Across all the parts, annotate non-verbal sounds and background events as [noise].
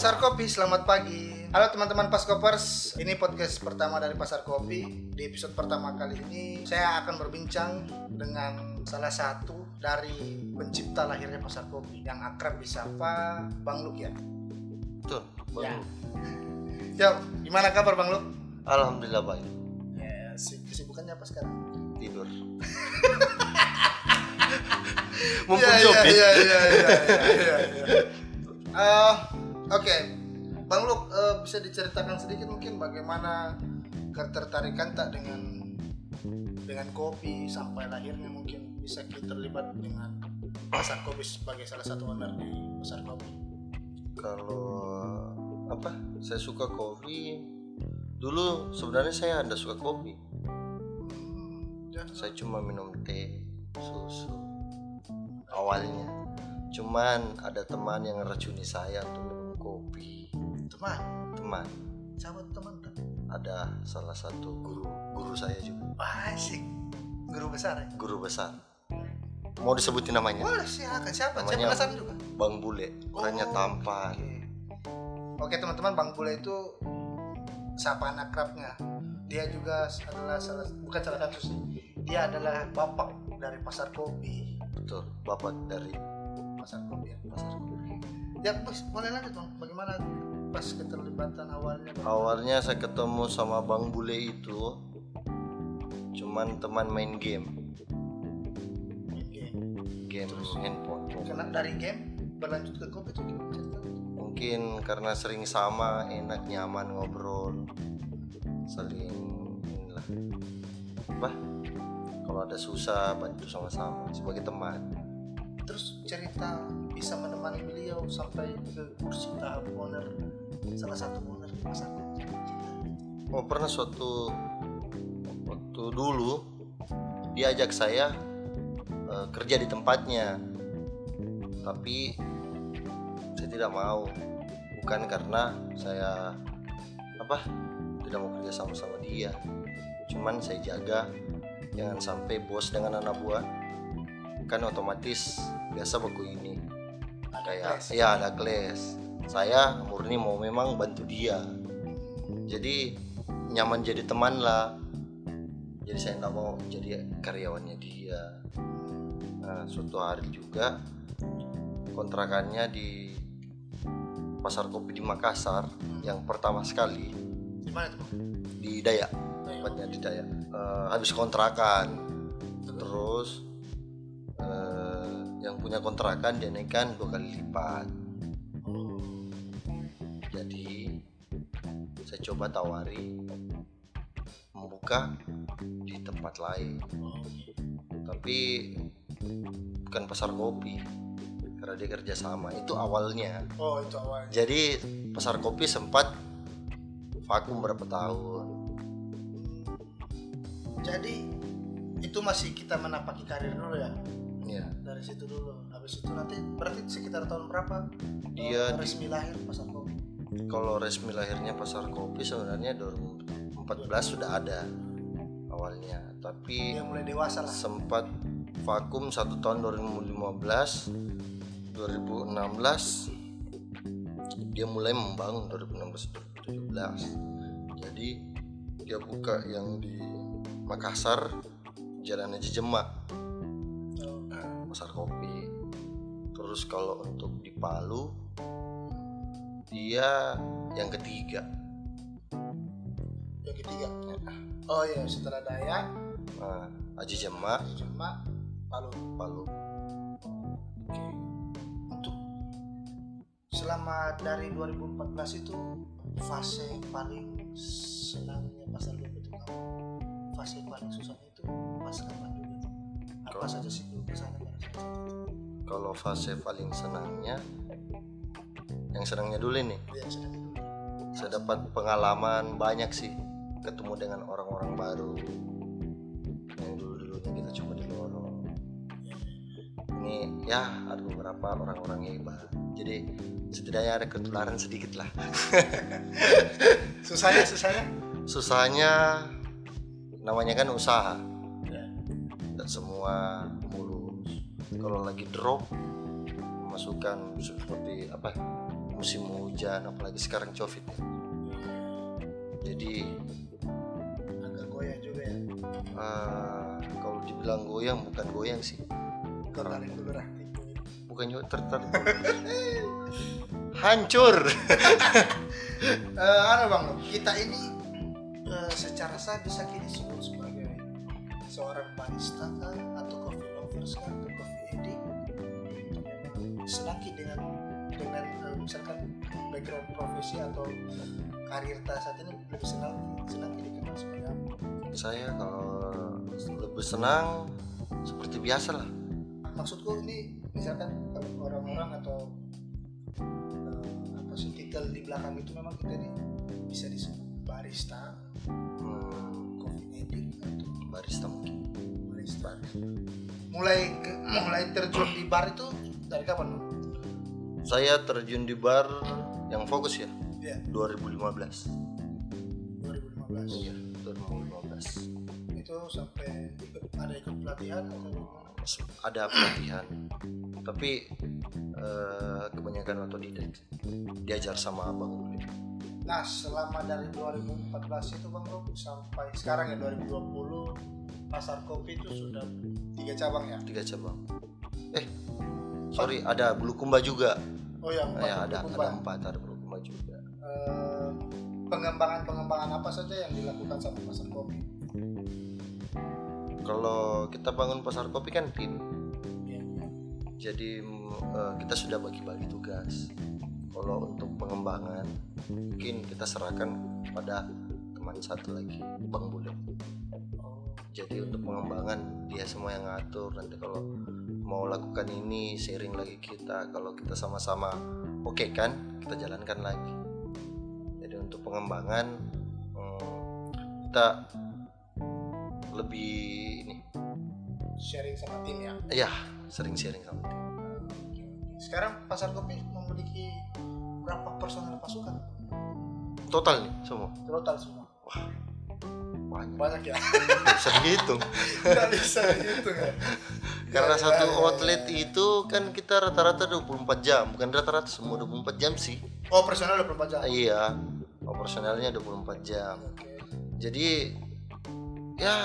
Pasar Kopi, selamat pagi. Halo teman-teman Paskopers, ini podcast pertama dari Pasar Kopi. Di episode pertama kali ini, saya akan berbincang dengan salah satu dari pencipta lahirnya Pasar Kopi yang akrab disapa Bang Luk ya. Betul, Bang Ya. Ya, gimana kabar Bang Luk? Alhamdulillah baik. Ya, si- kesibukannya apa sekarang? Tidur. [laughs] Mumpung Iya, iya, Shopee. iya, iya, iya, iya, iya. [laughs] Eh, Oke, Bang Luk eh, bisa diceritakan sedikit mungkin bagaimana ketertarikan tak dengan dengan kopi sampai lahirnya mungkin bisa kita terlibat dengan pasar kopi sebagai salah satu owner di pasar kopi. Kalau apa? Saya suka kopi. Dulu sebenarnya saya ada suka kopi. Hmm, ya. Saya cuma minum teh, susu. Awalnya. Cuman ada teman yang ngeracuni saya untuk minum kopi. teman, Teman, sahabat teman kan? ada salah satu guru guru saya juga, asik. Guru besar ya? guru besar. Mau disebutin namanya? Boleh silakan siapa? Saya Namanya- penasaran juga. Bang Bule. Orangnya Oh, tampan. Oke. Oke teman-teman, Bang Bule itu sapaan akrabnya. Dia juga adalah salah bukan salah satu sih. Dia adalah bapak dari pasar kopi. Betul, bapak dari Pasar kopi ya. pasar kopi. Ya, bos, boleh lanjut Bang. Bagaimana pas keterlibatan awalnya Bang? Awalnya saya ketemu sama Bang Bule itu cuman teman main game, Main game. game handphone. Karena dari game berlanjut ke kopi tuh gimana? Mungkin karena sering sama, enak, nyaman ngobrol, saling inilah. Apa? Kalau ada susah bantu sama-sama sebagai teman. Terus cerita bisa menemani beliau sampai ke kursi tahap owner salah satu owner pasar. Oh pernah suatu waktu dulu dia ajak saya eh, kerja di tempatnya, tapi saya tidak mau, bukan karena saya apa tidak mau kerja sama sama dia, cuman saya jaga jangan sampai bos dengan anak buah kan otomatis biasa baku ini. Kayak kelas. ya ada kelas. Saya murni mau memang bantu dia. Jadi nyaman jadi teman lah. Jadi saya nggak mau jadi karyawannya dia. Nah suatu hari juga kontrakannya di pasar kopi di Makassar yang pertama sekali. Di mana tuh di Dayak tempatnya di Dayak. Eh, habis kontrakan. Terus punya kontrakan dia naikkan dua kali lipat. Jadi saya coba tawari membuka di tempat lain. Tapi bukan pasar kopi karena dia kerja sama. Itu awalnya. Oh itu awalnya. jadi pasar kopi sempat vakum berapa tahun. Jadi itu masih kita menapaki karir dulu ya? Ya dari situ dulu. Habis itu nanti berarti sekitar tahun berapa? Dia eh, di- resmi lahir pasar kopi. kalau resmi lahirnya pasar kopi sebenarnya 2014 sudah ada awalnya tapi Dia mulai dewasa lah. sempat vakum satu tahun 2015 2016 dia mulai membangun 2016 2017 jadi dia buka yang di Makassar Jalan Haji Jemak. Pasar kopi terus kalau untuk di Palu dia yang ketiga Yang ketiga. Oh iya setelah Dayak, nah, Haji Jemak cuma Palu. Palu Oke. Untuk selama dari 2014 itu fase paling senangnya pasar kopi itu? Fase paling susahnya itu pas kapan? Apa Kalau- saja sih saat itu? kalau fase paling senangnya yang senangnya dulu nih Yang sedang itu. saya dapat pengalaman banyak sih ketemu dengan orang-orang baru yang dulu-dulunya kita cuma di lorong ini ya ada beberapa orang-orang hebat jadi setidaknya ada ketularan sedikit lah [laughs] Susahnya susahnya? susahnya namanya kan usaha Ya. Semua mulus. Kalau lagi drop masukkan seperti apa musim hujan apalagi sekarang covid ya. jadi agak goyah juga ya? Eh, kalau dibilang goyang bukan goyang sih. Kau tarik dulu dah bukan juga tertarik. Hancur. [laughs] Eh, anu bang kita ini eh, secara sah bisa kita disebut seorang barista kan atau coffee lovers kan atau coffee addict? Memang senang ki dengan dengan eh, misalkan background profesi atau karir ta saat ini lebih senang senang dikenal sebagai apa? saya kalau lebih senang seperti biasa lah. Maksudku ini misalkan kalau orang-orang atau eh, apa sih titel di belakang itu memang kita ini bisa disebut barista, hmm, coffee addict atau barista mungkin. Barista. Mulai mulai terjun di bar itu dari kapan? Saya terjun di bar yang fokus ya? Ya, 2015 2015. iya 2015 Itu sampai ada ikut pelatihan atau ada pelatihan. Tapi eh, kebanyakan otodidak diajar sama abang. dulu Nah, selama dari 2014 itu Bang Rob sampai sekarang ya 2020 pasar kopi itu sudah tiga cabang ya. tiga cabang eh sorry ada bulukumba juga Oh ya, empat ya ada Bulukumba. ada empat ada bulukumba juga Eh, pengembangan-pengembangan apa saja yang dilakukan sama pasar kopi? kalau kita bangun pasar kopi kan tim Ya. jadi mm, eh, kita sudah bagi-bagi tugas kalau untuk pengembangan mungkin kita serahkan pada teman satu lagi bang Bule. Oh, jadi untuk pengembangan dia semua yang ngatur. Nanti kalau mau lakukan ini sharing lagi kita. Kalau kita sama-sama oke kan kita jalankan lagi. Jadi untuk pengembangan hmm, kita lebih ini. Sharing sama tim ya. ya sering sharing sama tim. Sekarang pasar kopi memiliki berapa personel pasukan? total nih semua Total semua. banyak Banyak ya. bisa dihitung [laughs] bisa dihitung ya. karena Ya, satu ya, ya, outlet itu kan kita rata-rata 24 jam bukan rata-rata semua 24 jam sih Oh, personel 24 jam. iya operasionalnya 24 jam Oke. jadi ya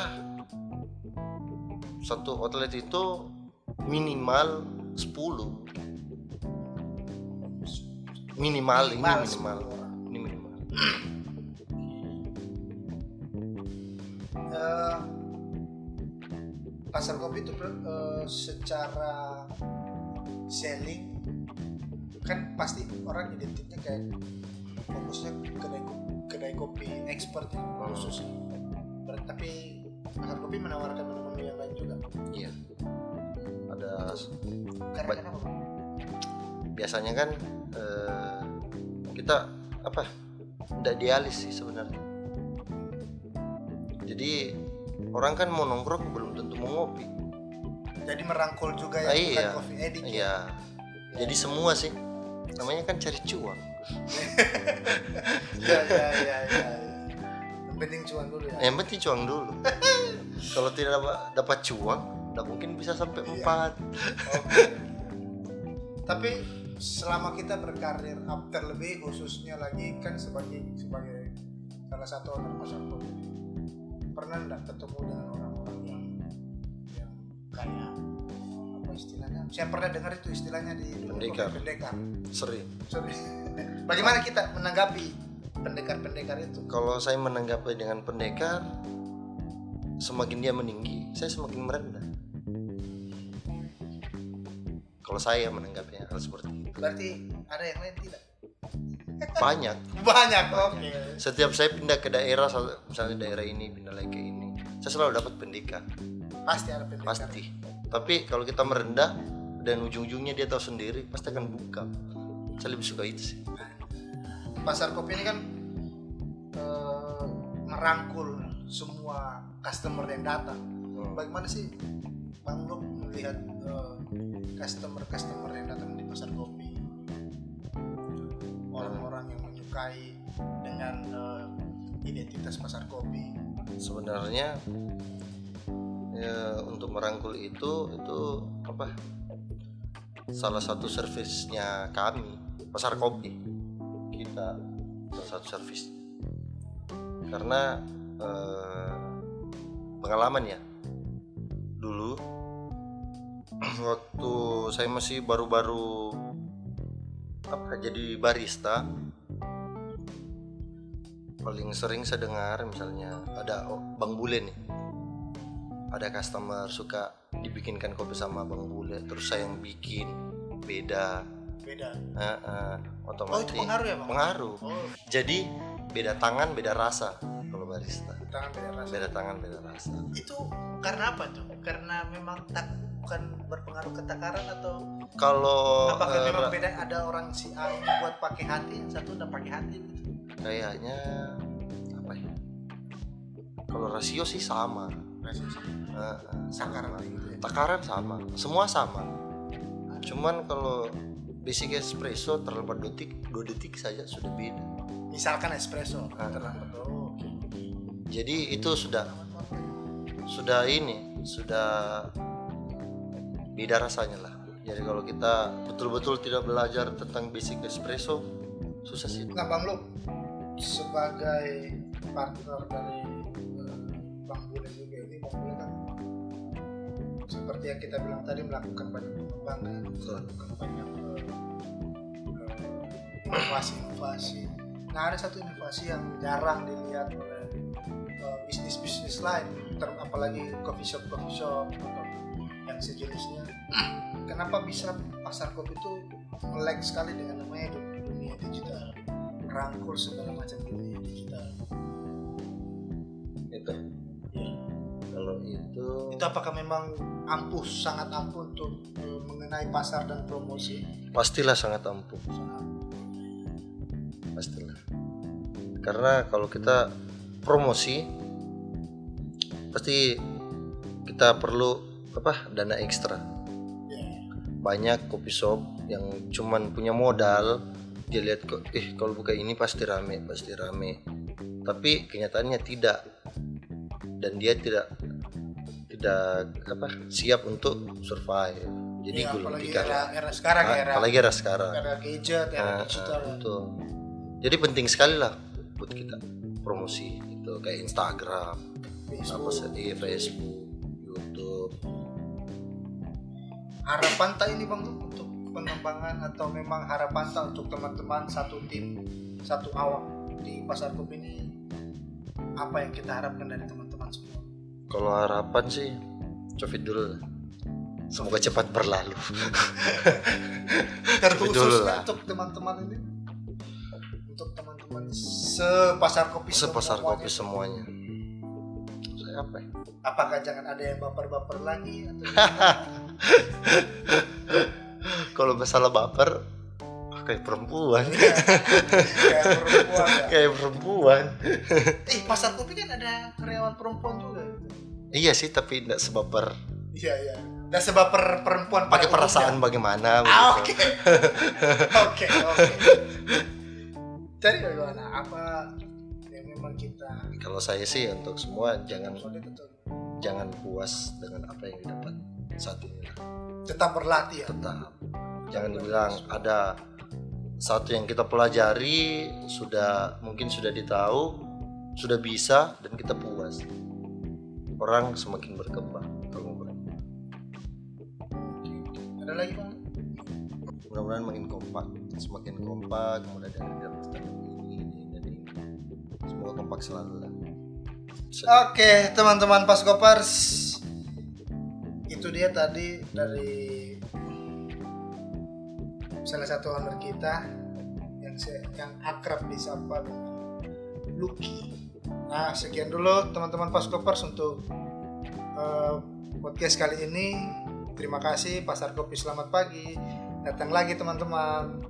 satu outlet itu minimal 10 minimal ini Minimal. minimal. 10 orang. ini minimal. Eh, pasar kopi itu eh, secara selling kan pasti orang identiknya kayak fokusnya kedai kedai kopi expert ya khusus. Ber- tapi pasar kopi menawarkan menu-menu yang lain juga. Iya. Ada karena kenapa? Biasanya kan eh, kita apa tidak dialis sih sebenarnya. Jadi orang kan mau nongkrong belum tentu mau ngopi. Jadi merangkul juga Ah, yang iya. bukan coffee addict ya? Iya. Jadi semua sih. Namanya kan cari cuan. [laughs] Ya ya ya ya yang penting cuan dulu ya. Yang penting cuan dulu. [laughs] Kalau tidak dapat dapat cuan tidak mungkin bisa sampai Iya. empat. Oke. Tapi selama kita berkarir up terlebih khususnya lagi kan sebagai sebagai salah satu owner pasar pernah nggak ketemu dengan orang-orang yang yang kayak apa istilahnya? Saya pernah dengar itu istilahnya di Pendekar. pendekar. sering. [laughs] Bagaimana kita menanggapi pendekar-pendekar itu? kalau saya menanggapi dengan pendekar semakin dia meninggi saya semakin merendah kalau saya menanggapinya hal seperti itu Berarti ada yang lain tidak? banyak [laughs] Banyak. Oke. setiap saya pindah ke daerah misalnya daerah ini pindah lagi ke ini saya selalu dapat pendekar Pasti ada pendekar. pasti tapi kalau kita merendah dan ujung-ujungnya dia tahu sendiri pasti akan buka saya lebih suka itu sih pasar kopi ini kan eh, merangkul semua customer yang datang. Bagaimana sih Bang Luk melihat eh, customer-customer yang datang di pasar kopi? Orang-orang yang menyukai dengan eh, identitas pasar kopi. sebenarnya ya, untuk merangkul itu itu apa? Salah satu servisnya kami pasar kopi. Kita salah satu servis. Karena eh, pengalaman ya dulu. Waktu saya masih baru-baru apa jadi barista. Paling sering saya dengar misalnya ada oh, Bang Bule nih. Ada customer suka dibikinkan kopi sama Bang Bule terus saya yang bikin. Beda. Beda. Eh, oh otomatis itu pengaruh ya bang? Pengaruh. Oh. Jadi beda tangan beda rasa kalau barista. Tangan beda rasa. Beda tangan beda rasa. Itu karena apa tuh karena memang tak bukan berpengaruh ke takaran atau kalau apakah eh, memang beda ada orang si A ini buat pakai hati yang satu udah pakai hati gitu kayaknya apa ya kalau rasio sih sama. Eh, eh, Takaran sama. gitu ya. takaran sama semua sama cuman kalau basic espresso terlambat dua detik dua detik saja sudah beda misalkan espresso Ah. terlambat oh, oke. jadi itu sudah sudah ini sudah beda rasanya lah. Jadi kalau kita betul-betul tidak belajar tentang basic espresso susah sih. Nah bang Luk sebagai partner dari eh, bang Bule juga ini bang Bule kan seperti yang kita bilang tadi melakukan banyak pengembangan melakukan banyak eh, eh, inovasi-inovasi. Nah ada satu inovasi yang jarang dilihat oleh eh, bisnis-bisnis lain ter- apalagi coffee shop coffee shop atau yang sejenisnya. Kenapa bisa pasar kopi itu melek sekali dengan namanya du- dunia digital? Merangkul segala macam dunia digital. Itu? Ya. kalau itu itu apakah memang ampuh sangat ampuh untuk eh, mengenai pasar dan promosi? Pastilah sangat ampuh. Pastilah. Karena kalau kita promosi pasti kita perlu apa dana ekstra. Ya banyak kopi shop yang cuman punya modal dia lihat kok eh kalau buka ini pasti rame pasti rame. Tapi kenyataannya tidak. Dan dia tidak tidak apa siap untuk survive. Jadi Ya, gulung apalagi tikar era, era sekarang ya, era, apalagi era sekarang. era gadget era Ah, digital. betul. jadi penting sekali lah buat kita promosi itu kayak Instagram apa sih Facebook iya, Facebook YouTube harapan tak ini bang untuk pengembangan atau memang harapan tak untuk teman-teman satu tim satu awak di pasar kopi ini apa yang kita harapkan dari teman-teman semua Kalau harapan sih Covid dulu. Semoga cepat berlalu. [laughs] terkhusus dulu lah. untuk teman-teman ini untuk teman-teman sepasar kopi Sepasar semuanya. kopi semuanya. Saya apa ya? apakah jangan ada yang baper-baper lagi atau? [laughs] Kalau masalah baper kayak perempuan. kayak perempuan ya. kayak perempuan. eh pasar kopi kan ada karyawan perempuan juga Iya sih, tapi tidak sebaper. iya iya dan sebab per- perempuan Pakai perasaan umumnya. bagaimana ah, begitu. oke oke oke [laughs] jadi bagaimana apa yang memang kita Kalau saya sih untuk semua jangan betul. jangan puas dengan apa yang didapat saat ini. Tetap berlatih ya? Tetap. Jangan dibilang ada satu yang kita pelajari sudah mungkin sudah ditahu sudah bisa dan kita puas. Orang semakin berkembang kalau ada lagi bang mudah-mudahan makin kompak semakin kompak mulai dari dapat ini ini dan ini semoga kompak selalu lah Oke, teman-teman Paskopers. Itu dia tadi dari salah satu owner kita yang se- yang akrab disapa Lucky. Nah, sekian dulu teman-teman Paskopers untuk eh, podcast kali ini. Terima kasih Pasar Kopi selamat pagi. Datang lagi teman-teman.